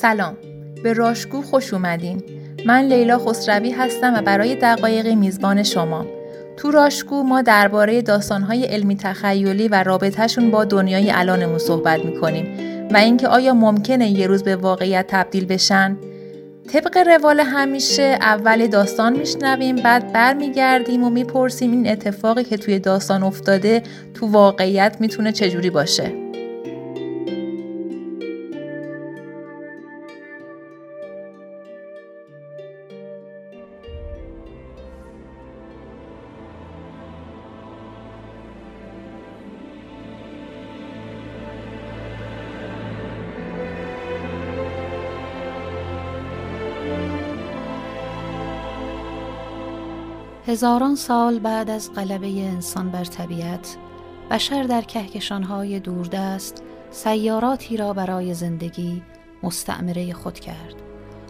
سلام. به راشگو خوش اومدین. من لیلا خسروی هستم و برای دقایقی میزبان شما. تو راشگو ما درباره داستانهای علمی تخیلی و رابطهشون با دنیای الانمون صحبت می‌کنیم و اینکه آیا ممکنه یه روز به واقعیت تبدیل بشن؟ طبق روال همیشه اول داستان میشنویم بعد برمیگردیم و می‌پرسیم این اتفاقی که توی داستان افتاده تو واقعیت می‌تونه چجوری باشه. هزاران سال بعد از غلبه انسان بر طبیعت بشر در کهکشانهای دوردست سیاراتی را برای زندگی مستعمره خود کرد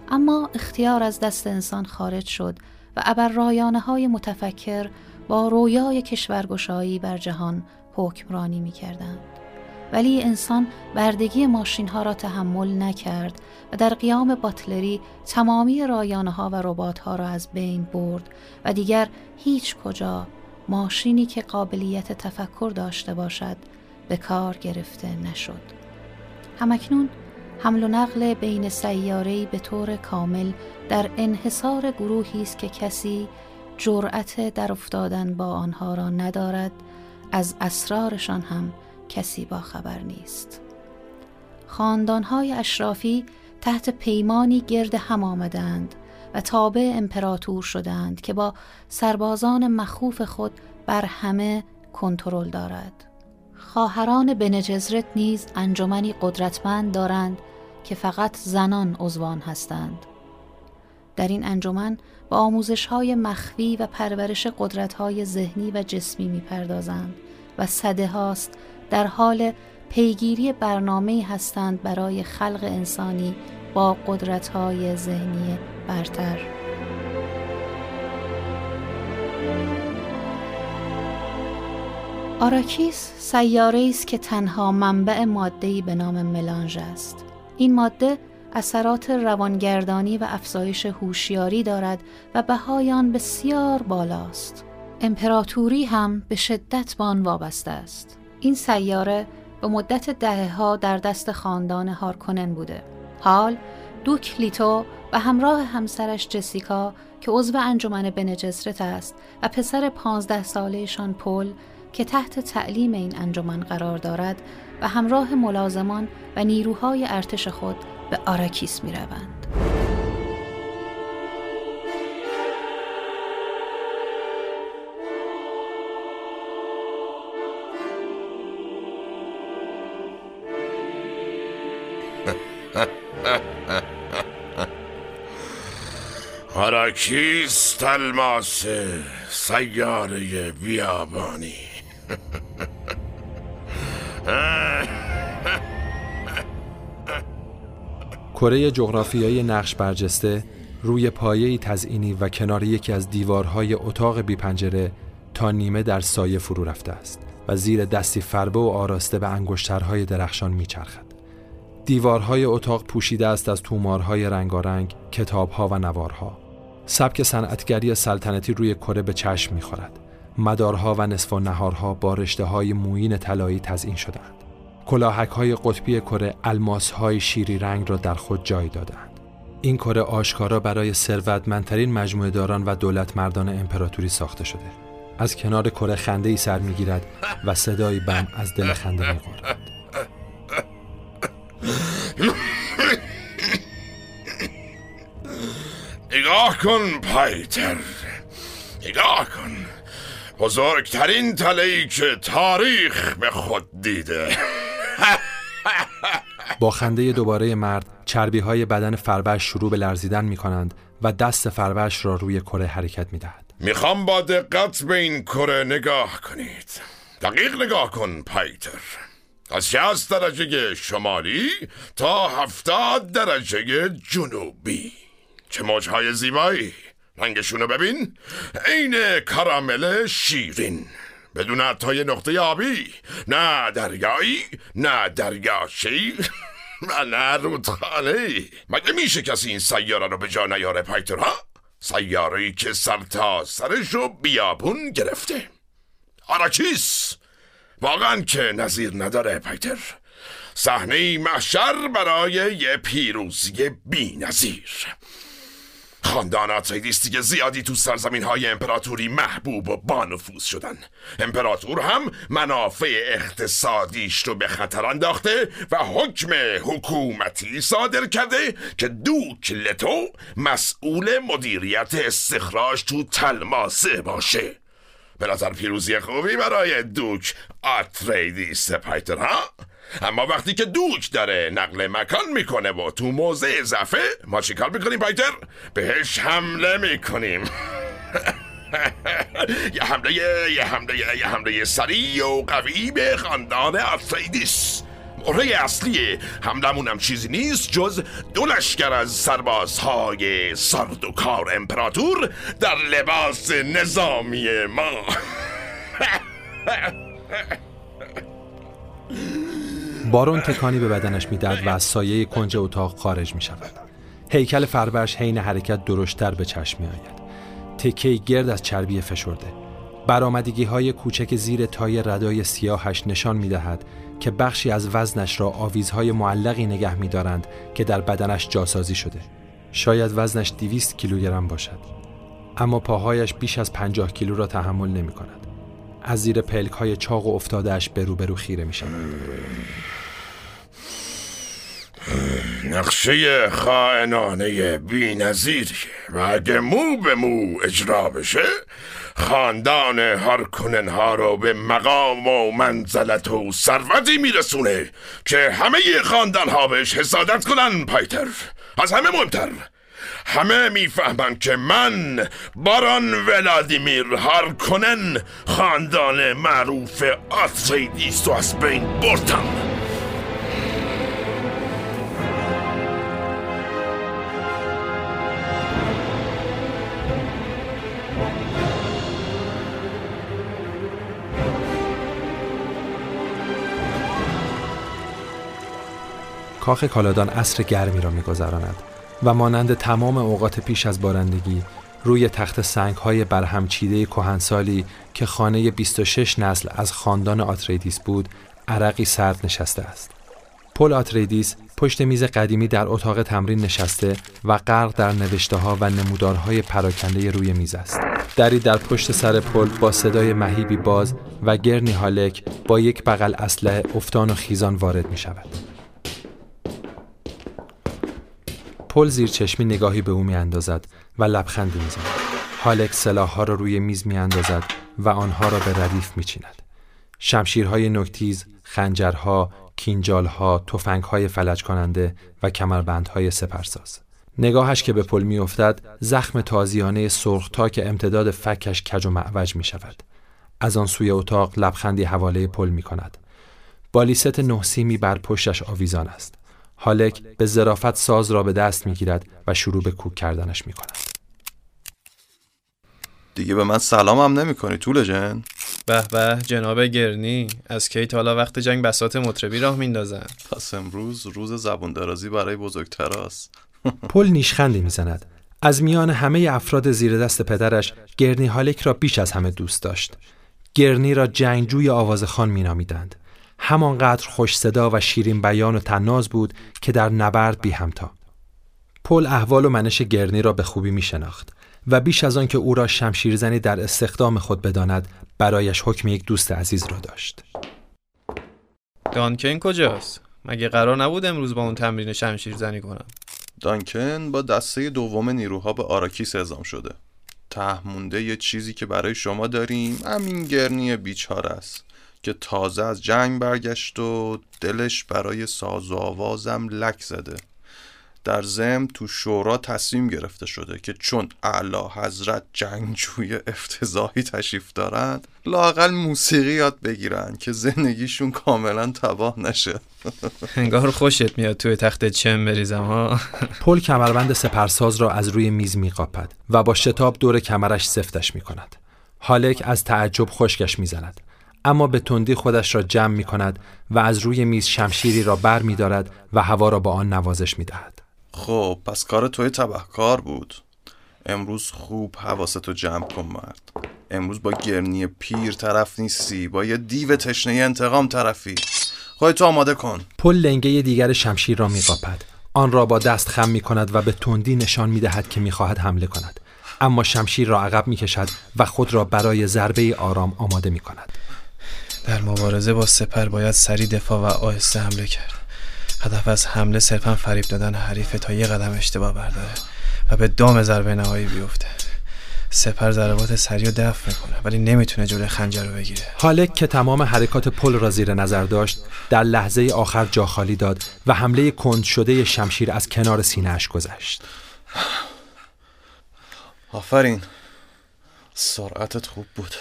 اما اختیار از دست انسان خارج شد و ابر رایانه های متفکر با رویای کشورگشایی بر جهان حکمرانی می کردند. ولی انسان بردگی ماشین ها را تحمل نکرد و در قیام باتلری تمامی رایانه ها و ربات ها را از بین برد و دیگر هیچ کجا ماشینی که قابلیت تفکر داشته باشد به کار گرفته نشد. همکنون حمل و نقل بین سیاره‌ای به طور کامل در انحصار گروهی است که کسی جرأت در افتادن با آنها را ندارد از اسرارشان هم کسی با خبر نیست. خاندانهای اشرافی تحت پیمانی گرد هم آمدند و تابع امپراتور شدند که با سربازان مخوف خود بر همه کنترل دارد. خواهران بنجزرت نیز انجمنی قدرتمند دارند که فقط زنان عضوان هستند. در این انجمن با آموزش های مخفی و پرورش قدرت های ذهنی و جسمی می‌پردازند و صده هاست در حال پیگیری برنامه هستند برای خلق انسانی با قدرت‌های ذهنی برتر. آراکیس سیاره است که تنها منبع ماده‌ای به نام ملانژ است. این ماده اثرات روانگردانی و افزایش هوشیاری دارد و بهای آن بسیار بالاست. امپراتوری هم به شدت به آن وابسته است. این سیاره به مدت دهه ها در دست خاندان هارکنن بوده. حال دوک لیتو و همراه همسرش جسیکا که عضو انجمن بنجسرت است و پسر پانزده سالهشان پل که تحت تعلیم این انجمن قرار دارد و همراه ملازمان و نیروهای ارتش خود به آراکیس می روند. هراکیس تلماس سیاره بیابانی کره جغرافیایی نقش برجسته روی پایه تزئینی و کنار یکی از دیوارهای اتاق بی پنجره تا نیمه در سایه فرو رفته است و زیر دستی فربه و آراسته به انگشترهای درخشان میچرخد. دیوارهای اتاق پوشیده است از تومارهای رنگارنگ، کتابها و نوارها. سبک صنعتگری سلطنتی روی کره به چشم می‌خورد. مدارها و نصف و نهارها با رشته های موین طلایی تزئین شدند. کلاهک های قطبی کره الماس های شیری رنگ را در خود جای دادند. این کره آشکارا برای ثروتمندترین مجموعه داران و دولت مردان امپراتوری ساخته شده. از کنار کره خنده ای سر می‌گیرد و صدایی بم از دل خنده می‌خورد. نگاه کن پایتر. نگاه کن. بزرگترین تلهی که تاریخ به خود دیده. با خنده دوباره مرد چربی های بدن فربش شروع به لرزیدن می کنند و دست فربش را روی کره حرکت می دهد می‌خوام با دقت به این کره نگاه کنید. دقیق نگاه کن پایتر. از 60 درجه شمالی تا 70 درجه جنوبی. چه موجهای زیبایی. رنگشونو ببین. عین کارامل شیرین. بدون حتی نقطه آبی. نه دریایی نه دریاشی من رودخانه. ای مگه میشه کسی این سیاره رو به جا نیاره پایتر ها؟ سیاره که سر تا سرش رو بیابون گرفته. آراکیس واقعا که نظیر نداره پایتر. صحنه محشر برای یه پیروزی بی نظیر. خاندان آتریدیستی که زیادی تو سرزمین های امپراتوری محبوب و بانفوذ شدن. امپراتور هم منافع اقتصادیش رو به خطر انداخته و حکم حکومتی صادر کرده که دوک لتو مسئول مدیریت استخراج تو تلماسه باشه. به نظر پیروزی خوبی برای دوک آتریدیس پایتر ها؟ اما وقتی که دوک داره نقل مکان می‌کنه و تو موضع زفه ما چیکار می‌کنیم پایتر؟ بهش حمله می‌کنیم. یه حمله یه حمله یه حمله سریع و قوی به خاندان آتریدیس مهره اصلی حملمونم چیزی نیست جز دو از سربازهای سرد و کار امپراتور در لباس نظامی ما. بارون تکانی به بدنش می‌دهد و از سایه کنج اتاق خارج می شود. هیکل فربرش حین حرکت درشتر به چشم می آید. تکه گرد از چربی فشرده. برآمدگی های کوچک زیر تای ردای سیاهش نشان می دهد که بخشی از وزنش را آویزهای معلقی نگه می دارند که در بدنش جاسازی شده. شاید وزنش 200 کیلوگرم باشد. اما پاهایش بیش از 50 کیلو را تحمل نمی کند. از زیر پلک های چاق و افتادهش به روبرو خیره می شود. نقشه خائنانه بی نظیری و اگه مو به مو اجرا بشه خاندان هارکنن ها رو به مقام و منزلت و ثروتی میرسونه که همه خاندان ها بهش حسادت کنن پایتر. از همه مهمتر. همه می‌فهمن که من باران ولادیمیر هارکنن خاندان معروف آتریدیس و از بین بردم. کاخ کالادان عصر گرمی را میگذراند و مانند تمام اوقات پیش از بارندگی روی تخت سنگ های برهم چیده کهنسالی که خانه 26 نسل از خاندان آتریدیس بود عرقی سرد نشسته است. پل آتریدیس پشت میز قدیمی در اتاق تمرین نشسته و غرق در نوشته ها و نمودارهای پراکنده روی میز است. دری در پشت سر پل با صدای مهیبی باز و گرنی هالک با یک بغل اسلحه افتان و خیزان وارد می شود. پل زیر چشمی نگاهی به او می اندازد و لبخندی می زند. هالک سلاح ها را روی میز می اندازد و آنها را به ردیف می چیند. شمشیرهای نکتیز، خنجرها، کینجالها، تفنگهای فلج کننده و کمربندهای سپرساز. نگاهش که به پل می افتد، زخم تازیانه سرخ که امتداد فکش کج و معوج می شود. از آن سوی اتاق لبخندی حواله پل می کند. بالیست نحسیمی بر پشتش آویزان است. هالک به ظرافت ساز را به دست می گیرد و شروع به کوک کردنش می کند. دیگه به من سلام هم نمی کنی طول جن. به به جناب گرنی از کی حالا وقت جنگ بسات مطربی راه میندازن؟ پس امروز روز زبون درازی برای بزرگتراست پل نیشخندی می‌زند. از میان همه افراد زیر دست پدرش گرنی هالک را بیش از همه دوست داشت. گرنی را جنگجوی آوازخان مینامیدند. همانقدر خوش صدا و شیرین بیان و تناز بود که در نبرد بی همتا. پل احوال و منش گرنی را به خوبی می شناخت و بیش از آن که او را شمشیرزنی در استخدام خود بداند برایش حکم یک دوست عزیز را داشت. دانکن کجاست؟ مگه قرار نبود امروز با اون تمرین شمشیرزنی کنم؟ دانکن با دسته دوم نیروها به آراکیس اعزام شده. تهمونده یه چیزی که برای شما داریم همین گرنی بیچاره است. که تازه از جنگ برگشت و دلش برای ساز و آوازم لک زده. در زم تو شورا تصمیم گرفته شده که چون اعلی حضرت جنگجوی افتضاحی تشریف دارند لاقل موسیقی یاد بگیرن که زندگیشون کاملا تباه نشه. انگار خوشت میاد توی تخت چم بریزم ها؟ پل کمربند سپرساز را از روی میز میقاپد و با شتاب دور کمرش سفتش می‌کند. هالک از تعجب خشکش می‌زند. اما به تندی خودش را جمع می کند و از روی میز شمشیری را بر می دارد و هوا را با آن نوازش می دهد. خب پس کار توی تبهکار بود امروز خوب حواستو جمع کن مرد امروز با گرنی پیر طرف نیستی با یه دیو تشنه انتقام طرفی خودتو آماده کن پل لنگه دیگر شمشیر را می قاپد. آن را با دست خم می کند و به تندی نشان می دهد که می خواهد حمله کند. اما شمشیر را عقب می کشد و خود را برای ضربه آرام آماده می کند. در مبارزه با سپر باید سریع دفاع و آهسته حمله کرد. هدف از حمله صرفا فریب دادن حریف تا یه قدم اشتباه برداره و به دام ضربه نهایی بیفته. سپر ضربات سریع و دفع می‌کنه ولی نمی‌تونه جلوی خنجر رو بگیره. حالک که تمام حرکات پل را زیر نظر داشت در لحظه آخر جا خالی داد و حمله کند شده شمشیر از کنار سینهاش گذشت. آفرین. سرعتت خوب بود.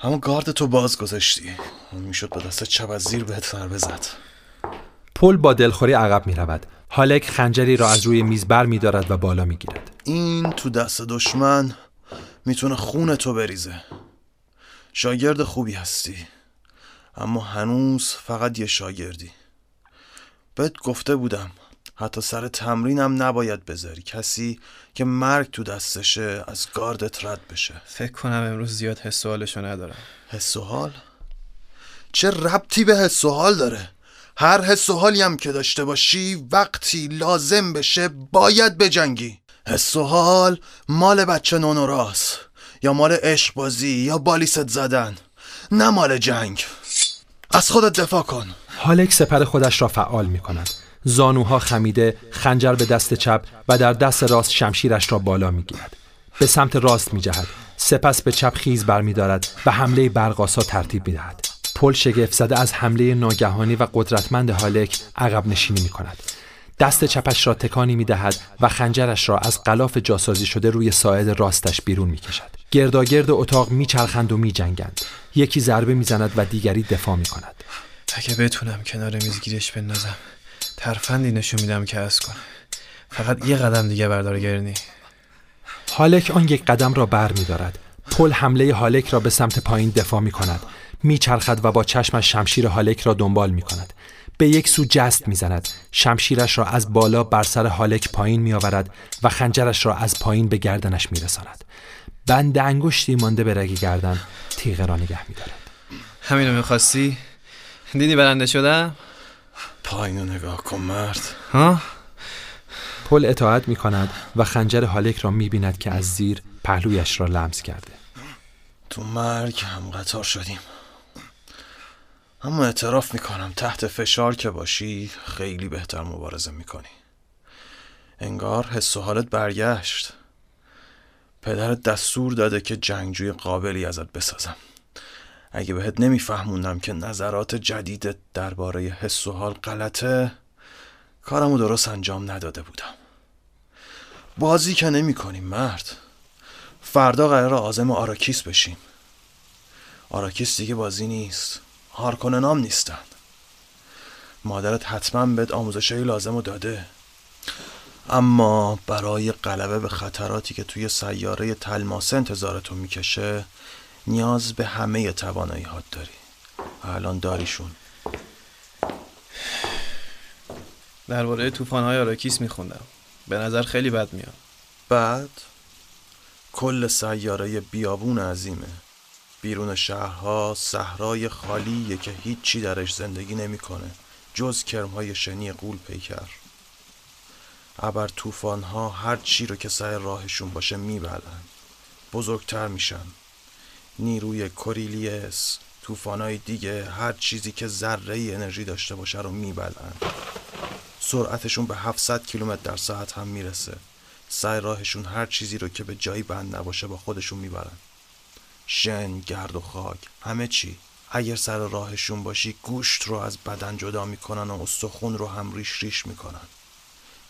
اما گارد تو باز گذاشتی. می‌شد با دست چپ از زیر بهت سر بزد پل با دلخوری عقب می رود. حالک خنجری را از روی میز بر می دارد و بالا می گیرد. این تو دست دشمن می‌تونه خون تو بریزه. شاگرد خوبی هستی. اما هنوز فقط یه شاگردی. بهت گفته بودم حتی سر تمرینم نباید بذاری. کسی که مرگ تو دستشه از گاردت رد بشه. فکر کنم امروز زیاد حس و حالشو ندارم. حس و حال؟ چه ربطی به حس و حال داره؟ هر حس و حالی هم که داشته باشی وقتی لازم بشه باید بجنگی. حس و حال مال بچه نونوراس یا مال عشق بازی یا بالیست زدن. نه مال جنگ. از خودت دفاع کن. حالک سپر خودش را فعال می کند. زانوها خمیده، خنجر به دست چپ و در دست راست شمشیرش را بالا می گیرد. به سمت راست می جهد. سپس به چپ خیز بر می دارد و حمله برقاسا ترتیب می دهد. پل شگفت زده از حمله ناگهانی و قدرتمند حالک عقب نشینی می کند. دست چپش را تکانی می دهد و خنجرش را از غلاف جاسازی شده روی ساعد راستش بیرون می کشد. گرداگرد اتاق می چرخند و می جنگند. یکی ضربه می زند و دیگری دفاع می کند. اگه بتونم کنار میز گیرش بندازم ترفندی نشون میدم که از کنه فقط یه قدم دیگه بردار گرنی حالک آن یک قدم را بر می دارد. پل حمله حالک را به سمت پایین دفاع می کند. می چرخد و با چشمش شمشیر حالک را دنبال می کند. به یک سو جست می زند. شمشیرش را از بالا بر سر حالک پایین می آورد و خنجرش را از پایین به گردنش می رساند. بند انگشتی مانده به رگ گردن تیغه را نگه می دارد. همینو می‌خواستی؟ دیدی برنده شدم؟ پایینو نگاه کن مرد. ها؟ پل اطاعت می کند و خنجر حالک را می بیند که از زیر پهلویش را لمس کرده. تو مرگ هم قطار شدیم. اما اعتراف می‌کنم تحت فشار که باشی خیلی بهتر مبارزه می‌کنی. انگار حس و حالت برگشت. پدرت دستور داده که جنگجوی قابلی ازت بسازم. اگه بهت نمیفهموندم که نظرات جدیدت درباره حس و حال غلطه کارمو درست انجام نداده بودم. بازی که نمی کنیم مرد. فردا قرار آزم آراکیس بشیم. آراکیس دیگه بازی نیست. هارکننام نیستن. مادرت حتما بهت آموزشهای لازم رو داده. اما برای غلبه به خطراتی که توی سیاره تلماسه انتظارتو می‌کشه نیاز به همه توانایی هات داری. و الان داریشون. درباره طوفان‌های آراکیس میخوندم. به نظر خیلی بد میاد. بعد؟ کل سیاره بیابون عظیمه. بیرون شهرها صحرای خالیه که هیچی درش زندگی نمی‌کنه. جز کرمهای شنی قول پیکر. ابر طوفان‌ها هر چی رو که سر راهشون باشه میبلن بزرگتر میشن. نیروی کوریلیس طوفان‌های دیگه هر چیزی که ذره ای انرژی داشته باشه رو میبلن سرعتشون به 700 کیلومتر در ساعت هم می‌رسه. سر راهشون هر چیزی رو که به جایی بند نباشه با خودشون می‌برن شن، گرد و خاک همه چی. اگر سر راهشون باشی گوشت رو از بدن جدا می‌کنن و استخون رو هم ریش ریش می‌کنن.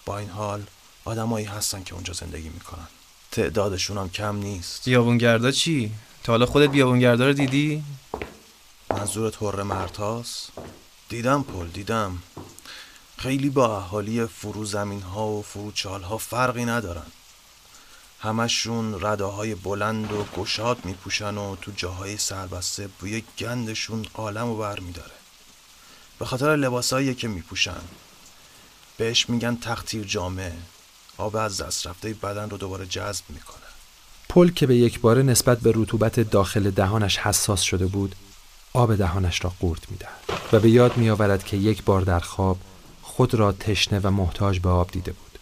با این حال آدمایی هستن که اونجا زندگی می‌کنن. تعدادشون هم کم نیست. بیابونگردا چی؟ تا حالا خودت بیابونگردا رو دیدی؟ منظورت حر مرتاس دیدم پل دیدم. خیلی با اهالی فرو زمین ها و فرو چال ها فرقی ندارن. همشون رده های بلند و گشاد میپوشن و تو جاهای سربسته بوی گندشون عالم و بر میداره به خاطر لباسایی که میپوشن. بهش میگن تختیر جامعه آب از دست رفته بدن رو دوباره جذب می‌کنه. پل که به یک باره نسبت به رطوبت داخل دهانش حساس شده بود آب دهانش را قورت می‌دهد و به یاد میآورد که یک بار در خواب خود را تشنه و محتاج به آب دیده بود.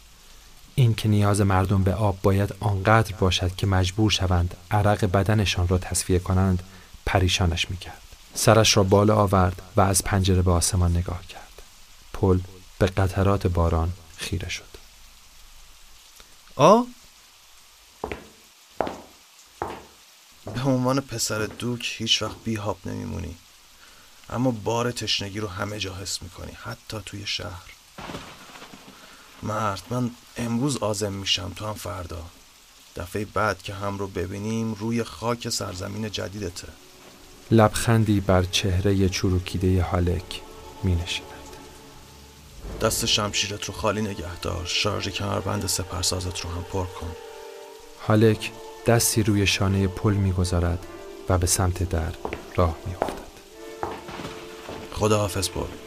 این که نیاز مردم به آب باید آنقدر باشد که مجبور شوند عرق بدنشان را تصفیه کنند پریشانش می‌کرد. سرش را بالا آورد و از پنجره به آسمان نگاه کرد. پل به قطرات باران خیره شد. آ به عنوان پسر دوک هیچ وقت بیهاب نمیمونی. اما بار تشنگی رو همه جا حس می‌کنی حتی توی شهر. مرد من امروز آزم میشم تو هم فردا. دفعه بعد که هم رو ببینیم روی خاک سرزمین جدیدته. لبخندی بر چهره چروکیده هالک می نشیند. دست شمشیرت رو خالی نگه دار شارژ کمربند سپرسازت رو هم پر کن. هالک دستی روی شانه پل می‌گذارد و به سمت در راه میافتد. خدا حافظ پل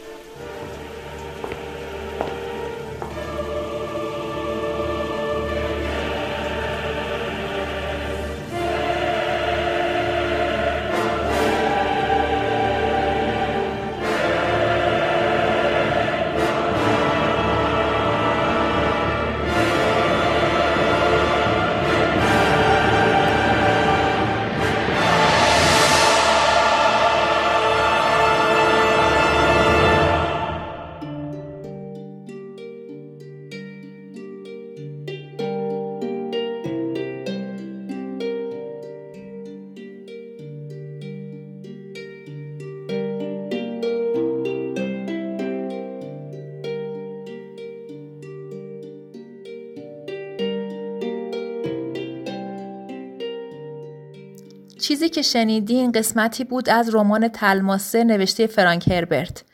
که شنیدین قسمتی بود از رمان تلماسه نوشته فرانک هربرت.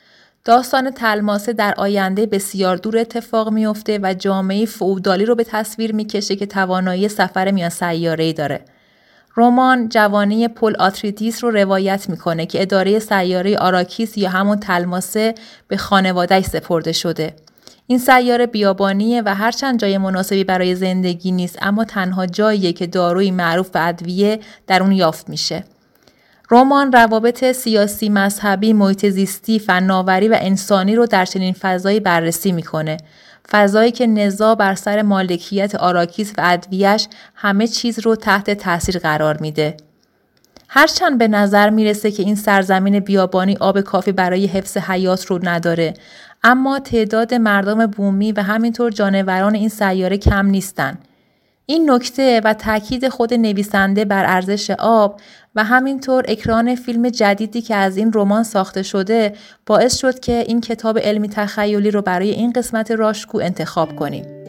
داستان تلماسه در آینده بسیار دور اتفاق میافته و جامعه فودالی رو به تصویر می‌کشه که توانایی سفر میان سیاره‌ای داره. رمان جوانی پل آتریتیس رو روایت می‌کنه که اداره سیاره آراکیس یا همون تلماسه به خانوادهش سپرده شده. این سیاره بیابانیه و هرچند جای مناسبی برای زندگی نیست اما تنها جاییه که داروی معروف به ادویه در اون یافت میشه. رمان روابط سیاسی، مذهبی، محیط زیستی، فناوری و انسانی رو در چنین فضایی بررسی می‌کنه. فضایی که نزاع بر سر مالکیت آراکیس و ادویش همه چیز رو تحت تاثیر قرار میده. هرچند به نظر می‌رسه که این سرزمین بیابانی آب کافی برای حفظ حیات رو نداره اما تعداد مردم بومی و همینطور جانوران این سیاره کم نیستن. این نکته و تاکید خود نویسنده بر ارزش آب و همینطور اکران فیلم جدیدی که از این رمان ساخته شده باعث شد که این کتاب علمی تخیلی رو برای این قسمت راشکو انتخاب کنیم.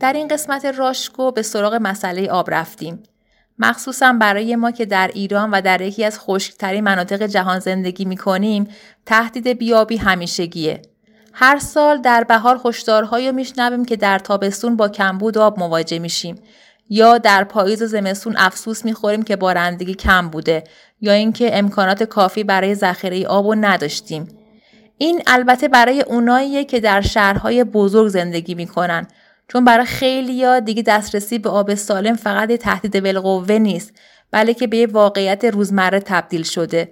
در این قسمت راشکو به سراغ مسئله آب رفتیم. مخصوصا برای ما که در ایران و در یکی از خشکترین مناطق جهان زندگی می کنیم تهدید بیابی همیشگیه. هر سال در بهار هشدارهایی میشنویم که در تابستون با کمبود آب مواجه میشیم یا در پاییز و زمستون افسوس می‌خوریم که بارندگی کم بوده یا اینکه امکانات کافی برای ذخیره آب نداشتیم. این البته برای اوناییه که در شهرهای بزرگ زندگی می‌کنن چون برای خیلیا دیگه دسترسی به آب سالم فقط یه تهدید بالقوه نیست بلکه به یه واقعیت روزمره تبدیل شده.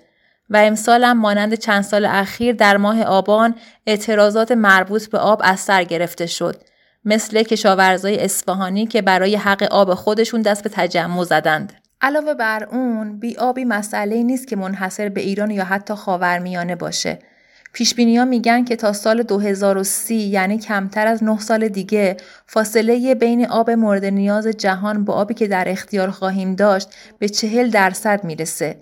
و امسال هم مانند چند سال اخیر در ماه آبان اعتراضات مربوط به آب از سر گرفته شد. مثل کشاورزای اصفهانی که برای حق آب خودشون دست به تجمع زدند. علاوه بر اون بی آبی مسئله نیست که منحصر به ایران یا حتی خاورمیانه باشه. پیش ها میگن که تا سال 2030 یعنی کمتر از 9 سال دیگه فاصله بین آب مورد نیاز جهان با آبی که در اختیار خواهیم داشت به 40 درصد می‌رسه.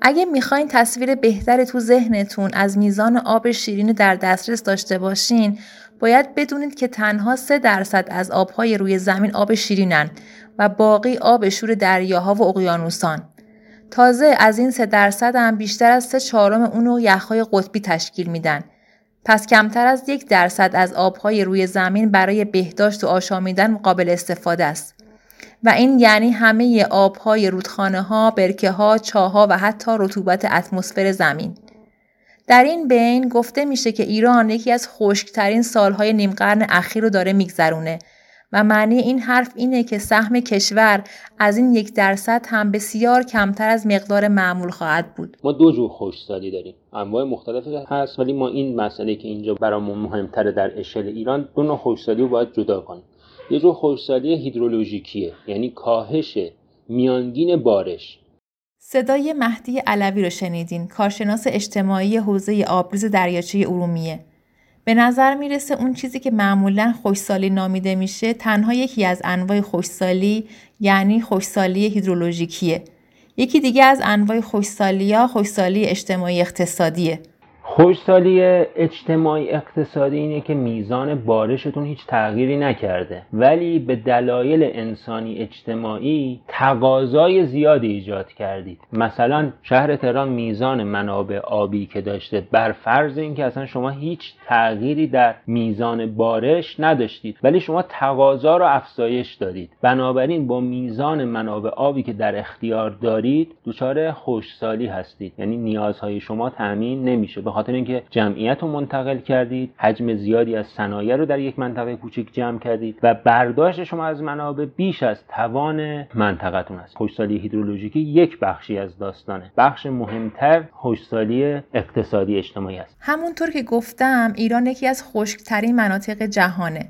اگه می‌خواین تصویر بهتری تو ذهنتون از میزان آب شیرین در دسترس داشته باشین باید بدونید که تنها 3 درصد از آبهای روی زمین آب شیرینن و باقی آب شور دریاها و اقیانوسان. تازه از این 3 درصد هم بیشتر از 3 چهارم اونو یخهای قطبی تشکیل میدن. پس کمتر از یک درصد از آبهای روی زمین برای بهداشت و آشامیدن قابل استفاده است. و این یعنی همه آبهای رودخانه ها، برکه ها، چاها و حتی رطوبت اتمسفر زمین. در این بین گفته میشه که ایران یکی از خشکترین سالهای نیم قرن اخیر رو داره میگذرونه و معنی این حرف اینه که سهم کشور از این یک درصد هم بسیار کمتر از مقدار معمول خواهد بود. ما دو جور خشکسالی داریم. انواع مختلفی هست ولی ما این مسئله که اینجا برامون مهمتره در اشل ایران دو نوع خشکسالی رو باید جدا کنیم. یه جور خشکسالی هیدرولوژیکیه یعنی کاهش میانگین بارش صدای مهدی علوی رو شنیدین کارشناس اجتماعی حوزه آبریز دریاچه ارومیه به نظر می‌رسه اون چیزی که معمولا خوشسالی نامیده میشه تنها یکی از انواع خوشسالی یعنی خوشسالی هیدرولوژیکیه. یکی دیگه از انواع خوشسالی ها خوشسالی اجتماعی اقتصادیه. خوشسالی اجتماعی اقتصادی اینه که میزان بارشتون هیچ تغییری نکرده. ولی به دلایل انسانی اجتماعی تقاضای زیادی ایجاد کردید. مثلا شهر تهران میزان منابع آبی که داشته بر فرض اینکه اصلا شما هیچ تغییری در میزان بارش نداشتید ولی شما تقاضا رو افزایش دادید. بنابراین با میزان منابع آبی که در اختیار دارید دچار خوشسالی هستید. یعنی نیازهای شما تامین نمیشه. خاطر اینکه جمعیت رو منتقل کردید حجم زیادی از صنایع رو در یک منطقه کوچک جمع کردید و برداشت شما از منابع بیش از توان منطقتون است. خوشسالی هیدرولوژیکی یک بخشی از داستانه. بخش مهمتر خوشسالی اقتصادی اجتماعی است. همونطور که گفتم ایران یکی از خشکترین مناطق جهانه.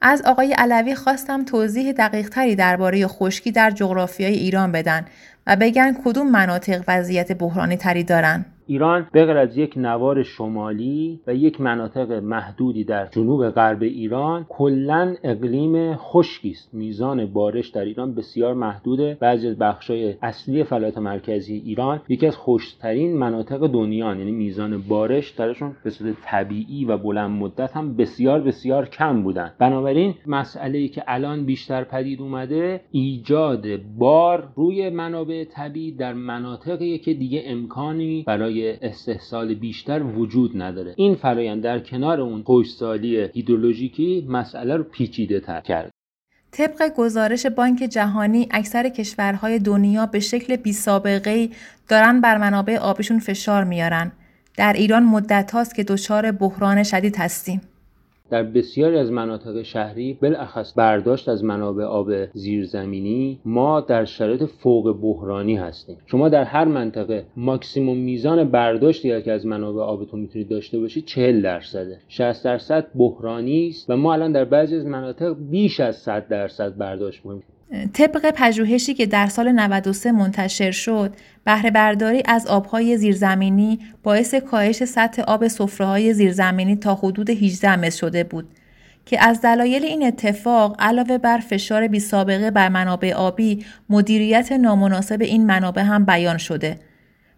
از آقای علوی خواستم توضیح دقیق تری درباره خشکی در جغرافیای ایران بدن و بگن کدوم مناطق وضعیت بحرانی تری دارن. ایران بغیر از یک نوار شمالی و یک مناطق محدودی در جنوب غرب ایران کلا اقلیم خشکی است. میزان بارش در ایران بسیار محدوده. بعضی از بخشای اصلی فلات مرکزی ایران یکی از خشکترین مناطق دنیا یعنی میزان بارش درشون به صورت طبیعی و بلند مدت هم بسیار بسیار کم بودن. بنابراین مسئله ای که الان بیشتر پدید اومده ایجاد بار روی منابع طبیعی در مناطقی که دیگه امکانی برای استحصال بیشتر وجود نداره این فرایند در کنار اون خوشسالی هیدرولوژیکی مسئله رو پیچیده تر کرد طبق گزارش بانک جهانی اکثر کشورهای دنیا به شکل بی سابقه دارن بر منابع آبشون فشار میارن. در ایران مدت هاست که دچار بحران شدید هستیم. در بسیاری از مناطق شهری بالاخص برداشت از منابع آب زیرزمینی ما در شرایط فوق بحرانی هستیم. شما در هر منطقه ماکسیموم میزان برداشتی که از منابع آبتون می‌تونید داشته باشید 40 درصده. 60 درصد بحرانی است و ما الان در بعضی از مناطق بیش از 100 درصد برداشت می‌کنیم. طبق پژوهشی که در سال 93 منتشر شد، بهره برداری از آبهای زیرزمینی باعث کاهش سطح آب سفره‌های زیرزمینی تا حدود 18 متر شده بود که از دلایل این اتفاق علاوه بر فشار بی سابقه بر منابع آبی، مدیریت نامناسب این منابع هم بیان شده.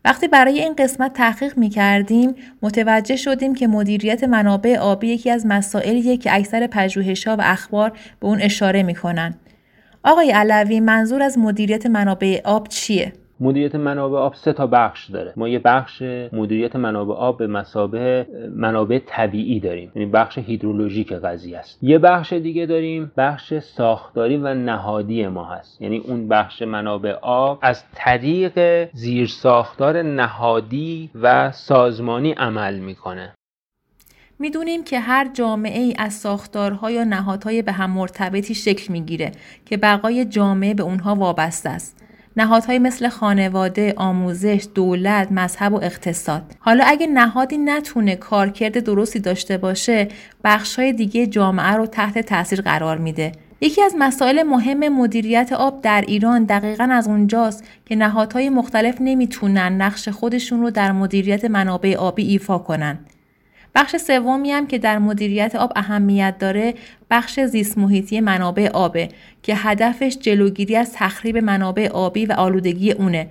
وقتی برای این قسمت تحقیق می کردیم متوجه شدیم که مدیریت منابع آبی یکی از مسائلیه که اکثر پژوهش‌ها و اخبار به اون اشاره می کنند. آقای علوی منظور از مدیریت منابع آب چیه؟ مدیریت منابع آب سه تا بخش داره. ما یه بخش مدیریت منابع آب به مسابه منابع طبیعی داریم. یعنی بخش هیدرولوژیک قضیه است. یه بخش دیگه داریم بخش ساختاری و نهادی ما هست. یعنی اون بخش منابع آب از طریق زیرساختار نهادی و سازمانی عمل می‌کنه. می‌دونیم که هر جامعه ای از ساختارها یا نهادهای به هم مرتبطی شکل می‌گیره که بقای جامعه به اونها وابسته است. نهادهای مثل خانواده، آموزش، دولت، مذهب و اقتصاد. حالا اگه نهادی نتونه کارکرد درستی داشته باشه، بخشهای دیگه جامعه رو تحت تاثیر قرار میده. یکی از مسائل مهم مدیریت آب در ایران دقیقا از اونجاست که نهادهای مختلف نمی‌تونن نقش خودشون رو در مدیریت منابع آبی ایفا کنن. بخش سومی هم که در مدیریت آب اهمیت داره بخش زیست محیطی منابع آبه که هدفش جلوگیری از تخریب منابع آبی و آلودگی اونه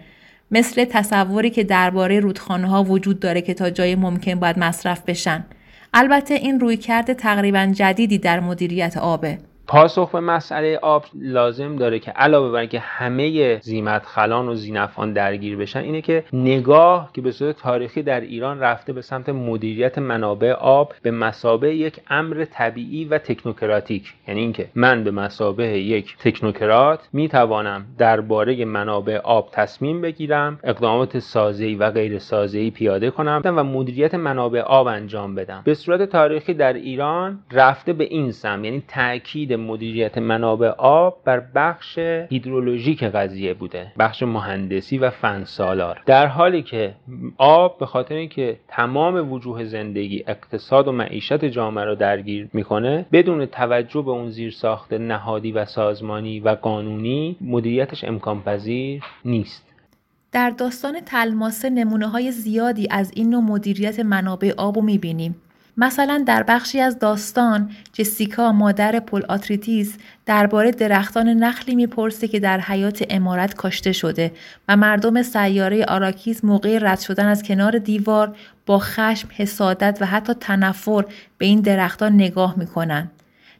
مثل تصوری که درباره رودخانه ها وجود داره که تا جای ممکن باید مصرف بشن. البته این رویکرد تقریبا جدیدی در مدیریت آبه. پاسخ به مسئله آب لازم داره که علاوه بر اینکه همه زیمت خلان و زینفان درگیر بشن اینه که نگاه که به صورت تاریخی در ایران رفته به سمت مدیریت منابع آب به مسابه یک امر طبیعی و تکنوکراتیک. یعنی اینکه من به مسابه یک تکنوکرات می‌توانم درباره منابع آب تصمیم بگیرم اقدامات سازی و غیر سازی پیاده کنم و مدیریت منابع آب انجام بدم. به صورت تاریخی در ایران رفته به این سم یعنی تاکید مدیریت منابع آب بر بخش هیدرولوژیک قضیه بوده بخش مهندسی و فنسالار در حالی که آب به خاطر اینکه تمام وجوه زندگی اقتصاد و معیشت جامعه رو درگیر می‌کنه بدون توجه به اون زیر ساخت نهادی و سازمانی و قانونی مدیریتش امکان پذیر نیست. در داستان تلماسه نمونه های زیادی از این نوع مدیریت منابع آب رو می‌بینیم. مثلا در بخشی از داستان جسیکا مادر پل آتریتیس درباره درختان نخلی می‌پرسه که در حیات عمارت کاشته شده و مردم سیاره آراکیس موقع رد شدن از کنار دیوار با خشم، حسادت و حتی تنفر به این درختان نگاه می‌کنن.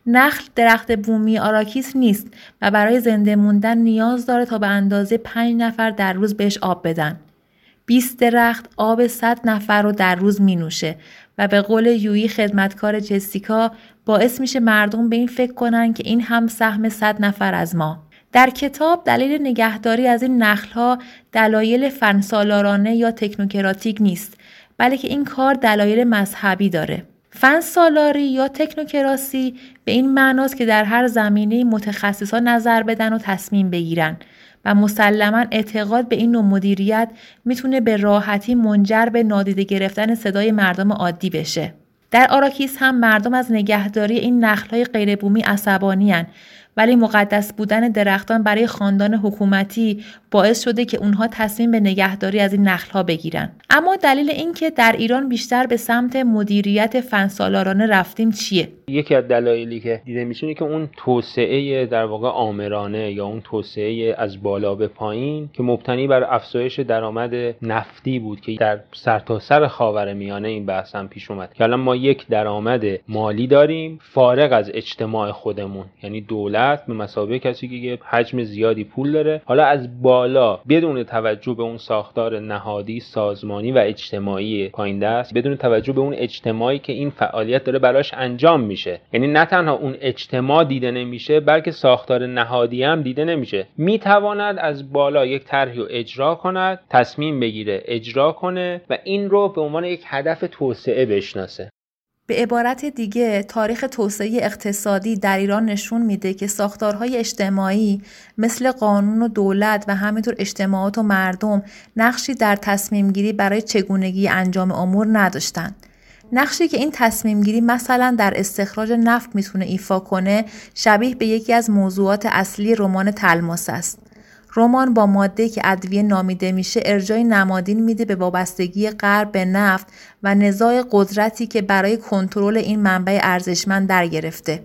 نخل درخت بومی آراکیس نیست و برای زنده موندن نیاز داره تا به اندازه پنج نفر در روز بهش آب بدن. 20 درخت آب 100 نفر رو در روز می نوشه و به قول یویی خدمتکار جسیکا باعث میشه مردم به این فکر کنن که این هم سهم 100 نفر از ما. در کتاب دلیل نگهداری از این نخلها دلایل فنسالارانه یا تکنوکراتیک نیست بلکه این کار دلایل مذهبی داره. فنسالاری یا تکنوکراسی به این معناست که در هر زمینه متخصصا نظر بدن و تصمیم بگیرن و مسلما اعتقاد به این نوع مدیریت می‌تونه به راحتی منجر به نادیده گرفتن صدای مردم عادی بشه. در آراکیس هم مردم از نگهداری این نخلهای غیربومی عصبانی ولی مقدس بودن درختان برای خاندان حکومتی باعث شده که اونها تصمیم به نگهداری از این نخلها بگیرن. اما دلیل اینکه در ایران بیشتر به سمت مدیریت فنسالارانه رفتیم چیه؟ یکی از دلایلی که دیده میشه که اون توسعه در واقع آمرانه یا اون توسعه از بالا به پایین که مبتنی بر افزایش درآمد نفتی بود که در سرتاسر خاور میانه این بحث هم پیش اومد. که الان ما یک درآمد مالی داریم فارغ از اجتماع خودمون یعنی دولت به مسابقه کسی که حجم زیادی پول داره. حالا از بالا بدون توجه به اون ساختار نهادی سازمانی و اجتماعی پایین دست بدون توجه به اون اجتماعی که این فعالیت داره براش انجام میشه. یعنی نه تنها اون اجتماع دیده نمیشه بلکه ساختار نهادی هم دیده نمیشه. می‌تواند از بالا یک طرحی رو اجرا کند تصمیم بگیره اجرا کنه و این رو به عنوان یک هدف توسعه بشناسه. به عبارت دیگه تاریخ توسعه اقتصادی در ایران نشون میده که ساختارهای اجتماعی مثل قانون و دولت و همینطور اجتماعات و مردم نقشی در تصمیم گیری برای چگونگی انجام امور نداشتند. نقشی که این تصمیم گیری مثلا در استخراج نفت می‌تونه ایفا کنه شبیه به یکی از موضوعات اصلی رمان تلماس است. رمان با ماده که ادویه نامیده میشه ارجای نمادین میده به وابستگی غرب به نفت و نزاع قدرتی که برای کنترل این منبع ارزشمند در گرفته.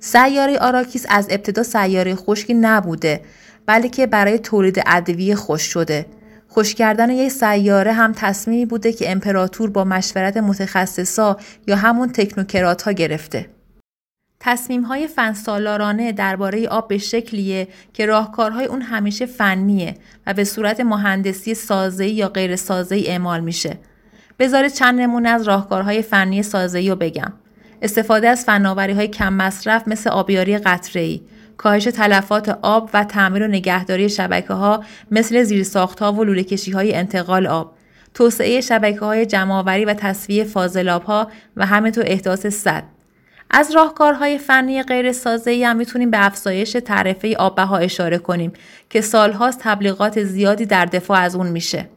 سیاره آراکیس از ابتدا سیاره خشکی نبوده بلکه برای تولید ادویه خوش شده. خوش کردن یک سیاره هم تصمیمی بوده که امپراتور با مشورت متخصصا یا همون تکنوکرات ها گرفته. تصمیم های فنسالارانه درباره آب به شکلیه که راهکارهای اون همیشه فنیه و به صورت مهندسی سازه‌ای یا غیر سازه‌ای اعمال میشه. بذارید چند نمونه از راهکارهای فنی سازه‌ای رو بگم. استفاده از فناوری های کم مصرف مثل آبیاری قطره‌ای، کاهش تلفات آب و تعمیر و نگهداری شبکه ها مثل زیرساخت ها و لوله کشی های انتقال آب، توسعه شبکه های جمعآوری و تصفیه فاضلاب ها و همینطور احداث سد. از راهکارهای فنی غیر سازه‌ای هم می‌تونیم به افزایش تعرفه آبها اشاره کنیم که سالهاست تبلیغات زیادی در دفاع از اون میشه.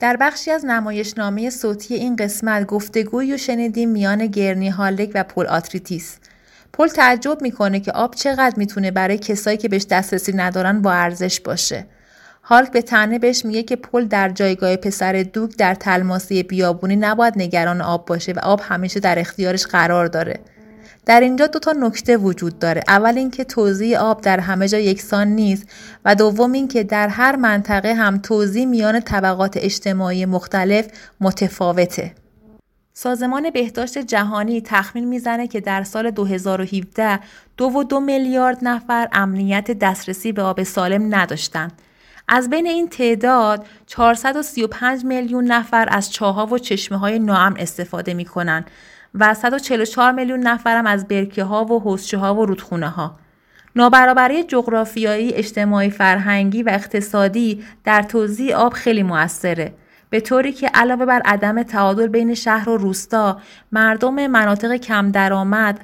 در بخشی از نمایش نامه صوتی این قسمت گفتگویی و شنیدیم میان گرنی هالک و پول آتریتیس. پول تعجب می‌کنه که آب چقدر می‌تونه برای کسایی که بهش دسترسی ندارن با ارزش باشه. هالک به تنه بهش میگه که پل در جایگاه پسر دوگ در تلماسی بیابونی نباید نگران آب باشه و آب همیشه در اختیارش قرار داره. در اینجا دو تا نکته وجود داره. اول اینکه توزیع آب در همه جا یکسان نیست و دوم اینکه در هر منطقه هم توزیع میان طبقات اجتماعی مختلف متفاوته. سازمان بهداشت جهانی تخمین می‌زنه که در سال 2017 دو و دو میلیارد نفر امنیت دسترسی به آب سالم نداشتند. از بین این تعداد 435 میلیون نفر از چاها و چشمه های ناام استفاده می و 144 میلیون نفرم از برکه ها و حوزچه ها و رودخونه ها. نابرابری جغرافیایی، اجتماعی، فرهنگی و اقتصادی در توزیع آب خیلی موثره. به طوری که علاوه بر عدم تعادل بین شهر و روستا، مردم مناطق کم درآمد،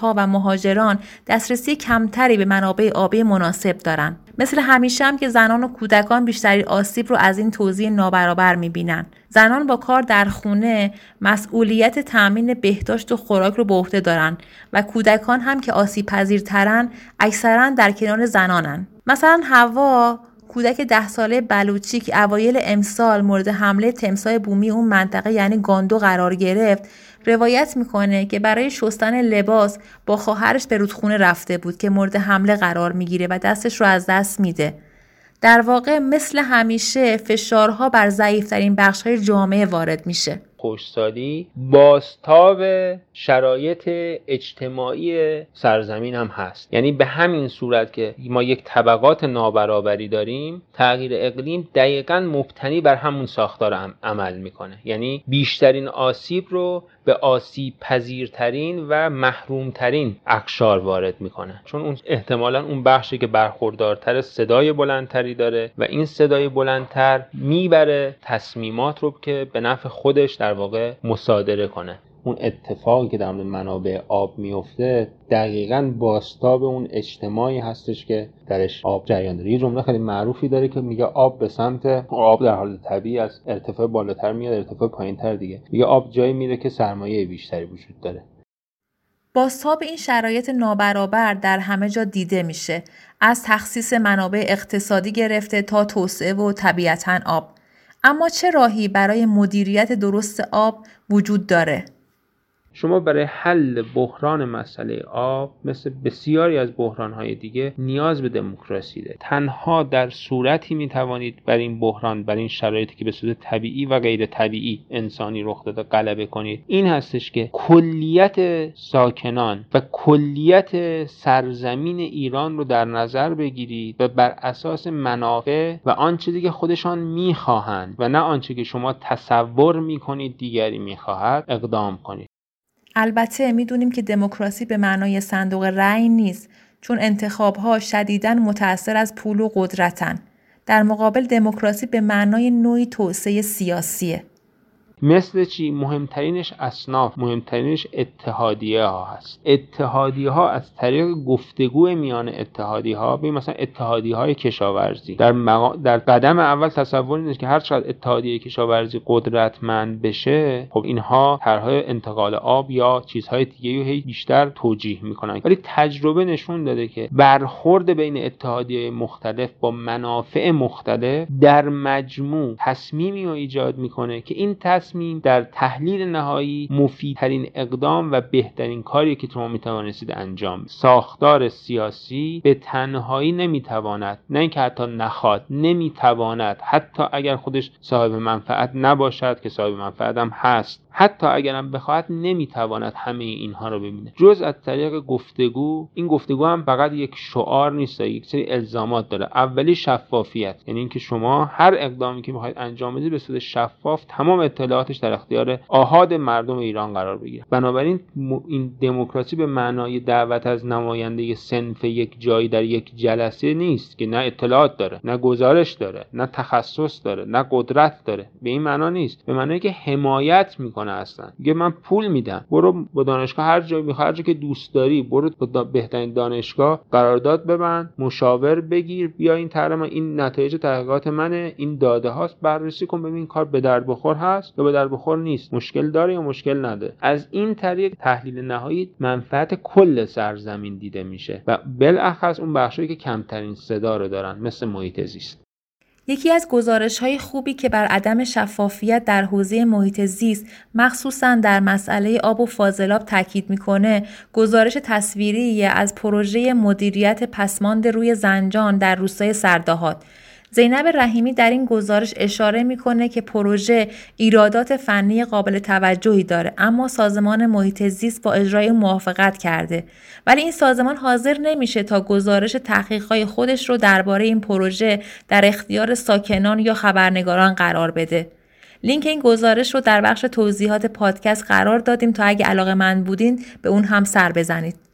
ها و مهاجران دسترسی کمتری به منابع آبی مناسب دارند. مثل همیشه هم که زنان و کودکان بیشتری آسیب رو از این توزیع نابرابر می‌بینن. زنان با کار در خونه مسئولیت تأمین بهداشت و خوراک رو به عهده دارن و کودکان هم که آسیب پذیرترن اکثرا در کنار زنانن. مثلا هوا کودک ده ساله بلوچی که اوایل امسال مورد حمله تمسای بومی اون منطقه یعنی گاندو قرار گرفت روایت می‌کنه که برای شستن لباس با خواهرش به رودخونه رفته بود که مورد حمله قرار می‌گیره و دستش رو از دست میده. در واقع مثل همیشه فشارها بر ضعیفترین بخشهای جامعه وارد میشه. خوشسالی باستاب شرایط اجتماعی سرزمین هم هست. یعنی به همین صورت که ما یک طبقات نابرابری داریم تغییر اقلیم دقیقا مبتنی بر همون ساختار عمل می‌کنه. یعنی بیشترین آسیب رو به آسیب پذیرترین و محرومترین اقشار وارد می‌کنه. چون اون احتمالا اون بخشی که برخوردارتر صدای بلندتری داره و این صدای بلندتر می‌بره تصمیمات رو که به نفع خودش در واقع مصادره کنه. اون اتفاقی که در منابع آب میفته دقیقا باستاب اون اجتماعی هستش که درش آب جریان داره. یه جمله خیلی معروفی داره که میگه آب به سمت آب در حال طبیعی از ارتفاع بالاتر میاد ارتفاع پایینتر دیگه. میگه آب جایی میره که سرمایه بیشتری وجود داره. باستاب این شرایط نابرابر در همه جا دیده میشه. از تخصیص منابع اقتصادی گرفته تا توسعه و طبیعتا آب. اما چه راهی برای مدیریت درست آب وجود داره؟ شما برای حل بحران مسئله آب مثل بسیاری از بحرانهای دیگه نیاز به دموکراسی ده تنها در صورتی می توانید بر این بحران بر این شرایطی که به صورت طبیعی و غیر طبیعی انسانی رخ داده غلبه کنید این هستش که کلیت ساکنان و کلیت سرزمین ایران رو در نظر بگیرید و بر اساس منافع و آنچه که خودشان می‌خواهند و نه آنچه که شما تصور می‌کنید دیگری می‌خواهد اقدام کنید. البته می‌دونیم که دموکراسی به معنای صندوق رأی نیست چون انتخابها شدیداً متأثر از پول و قدرتن. در مقابل دموکراسی به معنای نوعی توسعه سیاسیه. مثل چی؟ مهمترینش اصناف مهمترینش اتحادیه ها هست. اتحادیه ها از طریق گفتگو میان اتحادیه ها به مثلا اتحادیه های کشاورزی. در, در قدم اول تصور اینه که هر چقدر اتحادیه کشاورزی قدرتمند بشه خب اینها طرحهای انتقال آب یا چیزهای دیگه رو بیشتر توجیه می‌کنن. ولی تجربه نشون داده که برخورد بین اتحادیه مختلف با منافع مختلف در مجموع تصمیمی رو ایجاد می‌کنه که این تصمیم تصمیم در تحلیل نهایی مفیدترین اقدام و بهترین کاری که شما می‌توانستید انجام ساختار سیاسی به تنهایی نمی‌تواند نه اینکه حتی نخواد نمی‌تواند حتی اگر خودش صاحب منفعت نباشد که صاحب منفعت هم هست حتی اگرم بخواهد نمی‌تواند همه اینها رو ببینه جز از طریق گفتگو این گفتگو هم فقط یک شعار نیست یک سری الزامات داره. اولی شفافیت یعنی اینکه شما هر اقدامی که می‌خواید انجام بدید به صورت شفاف تمام اطلاعاتش در اختیار آهاد مردم ایران قرار بگیره. بنابراین این دموکراسی به معنای دعوت از نماینده سنف یک جایی در یک جلسه نیست که نه اطلاعات داره نه گزارش داره نه تخصص داره نه قدرت داره. به این معنا نیست. به معنای که حمایت می‌کنه. می‌کنه اصلا. میگه من پول میدم. برو با دانشگاه هر جایی می‌خوای هر جایی که دوست داری برو با بهترین دانشگاه قرارداد ببند مشاور بگیر بیا این طرح این نتایج تحقیقات منه این داده هاست بررسی کن ببین کار به درد بخور هست یا به درد بخور نیست مشکل داره یا مشکل نداره از این طریق تحلیل نهایی منفعت کل سرزمین دیده میشه و بالاخص اون بخشی که کمترین صدا رو دارن مثل محیط زیست یکی از گزارش های خوبی که بر عدم شفافیت در حوزه محیط زیست مخصوصا در مسئله آب و فاضلاب تاکید می‌کنه گزارش تصویری از پروژه مدیریت پسماند روی زنجان در روستای سردهات زینب رحیمی در این گزارش اشاره می‌کنه که پروژه ایرادات فنی قابل توجهی داره اما سازمان محیط زیست با اجرای موافقت کرده ولی این سازمان حاضر نمیشه تا گزارش تحقیقهای خودش رو درباره این پروژه در اختیار ساکنان یا خبرنگاران قرار بده لینک این گزارش رو در بخش توضیحات پادکست قرار دادیم تا اگه علاقه من بودین به اون هم سر بزنید.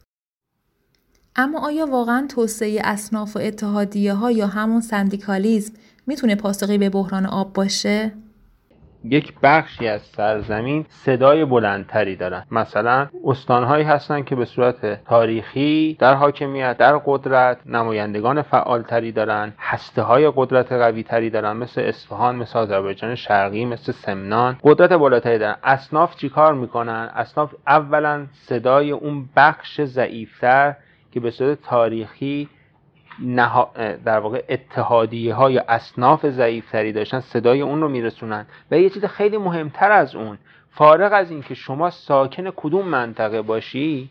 اما آیا واقعا توسعه اصناف و اتحادیه ها یا همون سندیکالیزم می‌تونه پاسخی به بحران آب باشه؟ یک بخشی از سرزمین صدای بلندتری دارن. مثلا استانهایی هستند که به صورت تاریخی در حاکمیت در قدرت نمایندگان فعالتری دارن. هسته های قدرت قوی تری دارن مثل اصفهان مثل آذربایجان شرقی مثل سمنان. قدرت بالاتری دارن. اصناف چیکار می‌کنن؟ اصناف اولا صدای اون بخش ضعیفتر که به صورت تاریخی در واقع اتحادیه های یا اصناف ضعیفتری داشتن صدای اون رو میرسونن. و یه چیز خیلی مهمتر از اون فارغ از اینکه شما ساکن کدوم منطقه باشی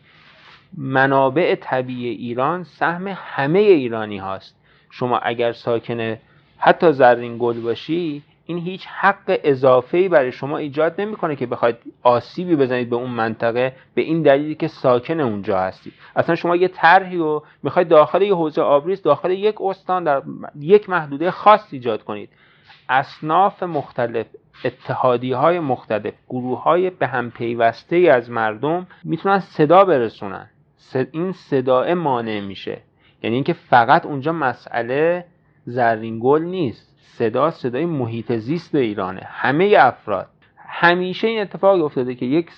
منابع طبیعی ایران سهم همه ایرانی هاست. شما اگر ساکن حتی زرین گل باشی این هیچ حق اضافه برای شما ایجاد نمی‌کنه که بخواید آسیبی بزنید به اون منطقه به این دلیلی که ساکن اونجا هستید. اصلا شما یه طرحی رو می‌خواید داخل یه حوزه آبریز داخل یک استان در یک محدوده خاص ایجاد کنید. اصناف مختلف اتحادی های مختلف گروه های به هم پیوسته از مردم می‌تونن صدا برسونن. این صداه مانع میشه. یعنی اینکه فقط اونجا مسئله زرین گل نیست. صدا صدای محیط زیست ایرانه. همه افراد. همیشه این اتفاق افتاده که یک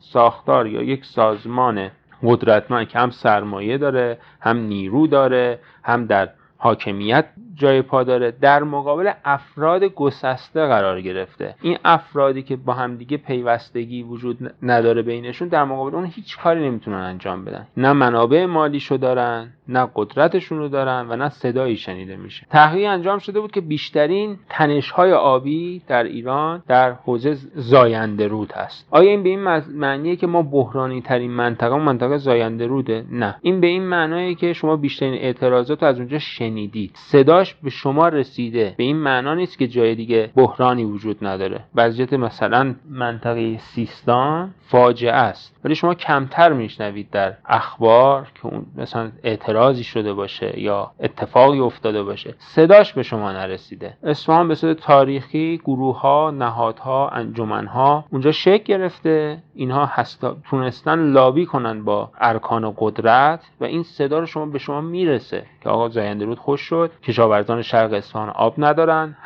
ساختار یا یک سازمان قدرتمند که هم سرمایه داره هم نیرو داره هم در حاکمیت جای پا داره. در مقابل افراد گسسته قرار گرفته. این افرادی که با همدیگه پیوستگی وجود نداره بینشون در مقابل اون هیچ کاری نمی‌تونن انجام بدن. نه منابع مالیشو دارن نه قدرتشون رو دارن و نه صدایی شنیده میشه. تحقیق انجام شده بود که بیشترین تنشهای آبی در ایران در حوزه زاینده رود هست. آیا این به این معنیه که ما بحرانی ترین منطقه منطقه زاینده روده؟ نه. این به این معنیه که شما بیشترین اعتراضات از اونجا شنیدید. صداش به شما رسیده. به این معنا نیست که جای دیگه بحرانی وجود نداره. وضعیت مثلا منطقه سیستان فاجعه است. ولی شما کمتر میشنوید در اخبار که اون مثلا اعتراضی شده باشه یا اتفاقی افتاده باشه. صداش به شما نرسیده. اصفهان به صورت تاریخی گروه ها نهادها انجمنها اونجا شکل گرفته. اینها هستا تونستن لابی کنن با ارکان قدرت و این صدا رو شما به شما می‌رسه که آقا زاینده رود خوش شد. کشاورزان شرق اصفهان آب ندارن.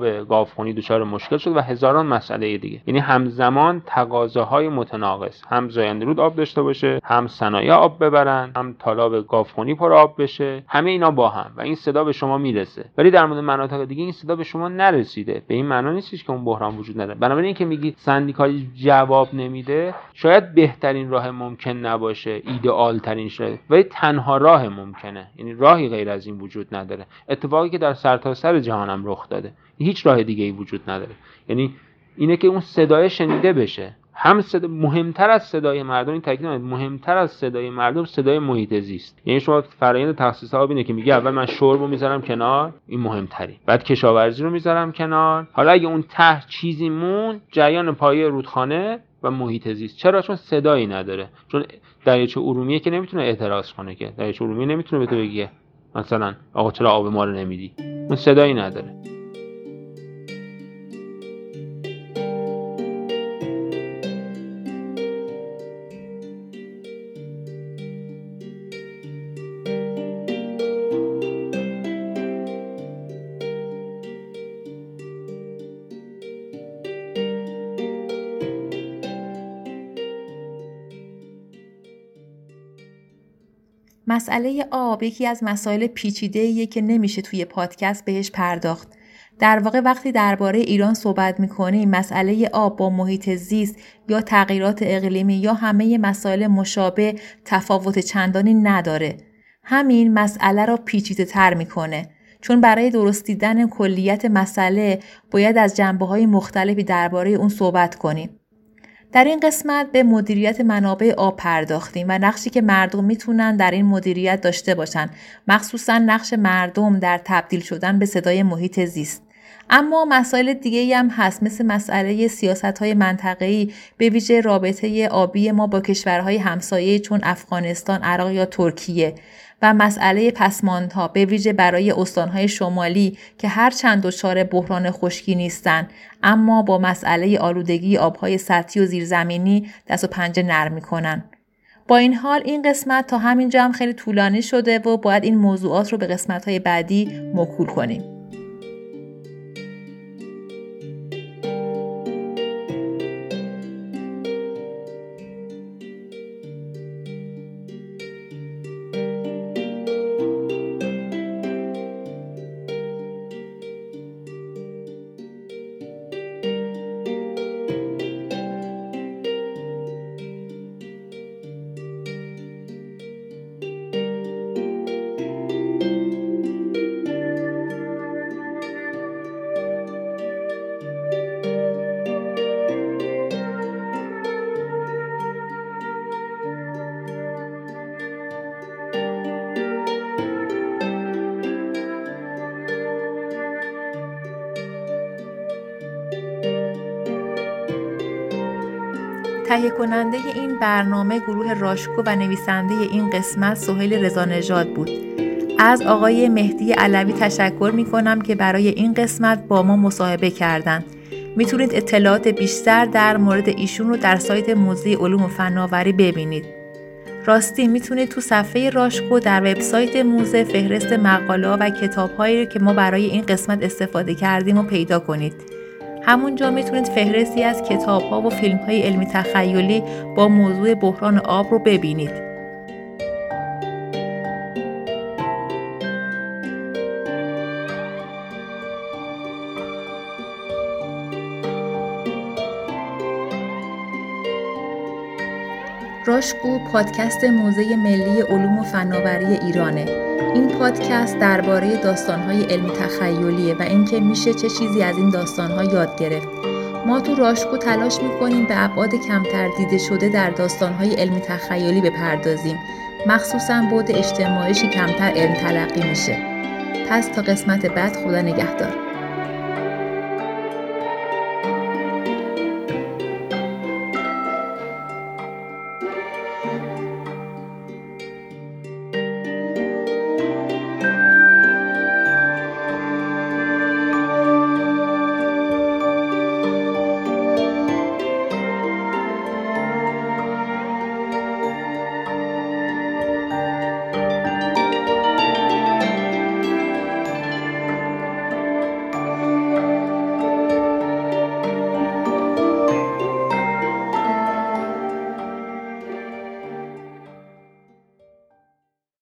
به گاوخونی دچار مشکل شد و هزاران مسئله دیگه. یعنی همزمان تقاضاهای متناقض. هم زاینده رود آب داشته باشه هم صنایع آب ببرن هم طالاب گاوخونی پر آب بشه. همه اینا با هم و این صدا به شما می‌رسه. ولی در مورد مناطق دیگه این صدا به شما نرسیده. به این معنا نیستش که اون بحران وجود نداره. بنابراین اینکه میگی سندیکالی جواب نمیده شاید بهترین راه ممکن نباشه. ایدئال ترین شده ولی تنها راه ممکنه. یعنی راهی غیر از این وجود نداره. اتفاقی که در سرتاسر سر جهانم رخ داده. هیچ راه دیگه ای وجود نداره. یعنی اینه که اون صدای شنیده بشه. هم صدا مهمتر از صدای مردم این تاکید مهمتر از صدای مردم صدای محیط زیست. یعنی شما فرآیند تخصیص آب اینه که میگه اول من شرب رو می‌ذارم کنار این مهمتری. بعد کشاورزی رو می‌ذارم کنار. حالا اگه اون ته چیزی مون جریان پایه رودخانه و محیط زیست. چرا؟ چون صدایی نداره. چون دریاچه ارومیه که نمی‌تونه اعتراض کنه که. دریاچه ارومیه نمی‌تونه به تو بگه مثلا آقا چرا آب ما رو نمیدی؟ اون صدایی نداره. مسئله آب یکی از مسائل پیچیده که نمیشه توی پادکست بهش پرداخت. در واقع وقتی درباره ایران صحبت می‌کنیم مسئله آب با محیط زیست یا تغییرات اقلیمی یا همه مسائل مشابه تفاوت چندانی نداره. همین مسئله را پیچیده تر می‌کنه. چون برای درست دیدن کلیت مسئله باید از جنبه های مختلفی درباره اون صحبت کنیم. در این قسمت به مدیریت منابع آب پرداختیم و نقشی که مردم می‌تونن در این مدیریت داشته باشن. مخصوصا نقش مردم در تبدیل شدن به صدای محیط زیست. اما مسائل دیگه هم هست مثل مسئله سیاست های منطقه‌ای به ویژه رابطه آبی ما با کشورهای همسایه چون افغانستان، عراق یا ترکیه. و مسئله پسماندها به ویژه برای استانهای شمالی که هر چند دچار بحران خشکی نیستند اما با مسئله آلودگی آبهای سطحی و زیرزمینی دست و پنجه نرم می‌کنن با این حال این قسمت تا همینجا هم خیلی طولانی شده و باید این موضوعات رو به قسمت های بعدی مکول کنیم. کننده این برنامه گروه راشکو و نویسنده این قسمت سهیل رضانژاد بود. از آقای مهدی علوی تشکر می کنم که برای این قسمت با ما مصاحبه کردند. می‌تونید اطلاعات بیشتر در مورد ایشون رو در سایت موزه علوم و فناوری ببینید. راستی می‌تونید تو صفحه راشکو در وبسایت موزه فهرست مقاله و کتابهایی که ما برای این قسمت استفاده کردیم و پیدا کنید. همونجا می‌تونید فهرستی از کتاب ها و فیلم های علمی تخیلی با موضوع بحران آب رو ببینید. راشگو پادکست موزه ملی علوم و فناوری ایرانه. این پادکست درباره داستانهای علمی تخیلیه و اینکه میشه چه چیزی از این داستانها یاد گرفت. ما تو راشگو تلاش می‌کنیم به ابعاد کمتر دیده شده در داستانهای علمی تخیلی بپردازیم. مخصوصا بود اجتماعیشی کمتر علم تلقی میشه. پس تا قسمت بعد خدا نگهدار.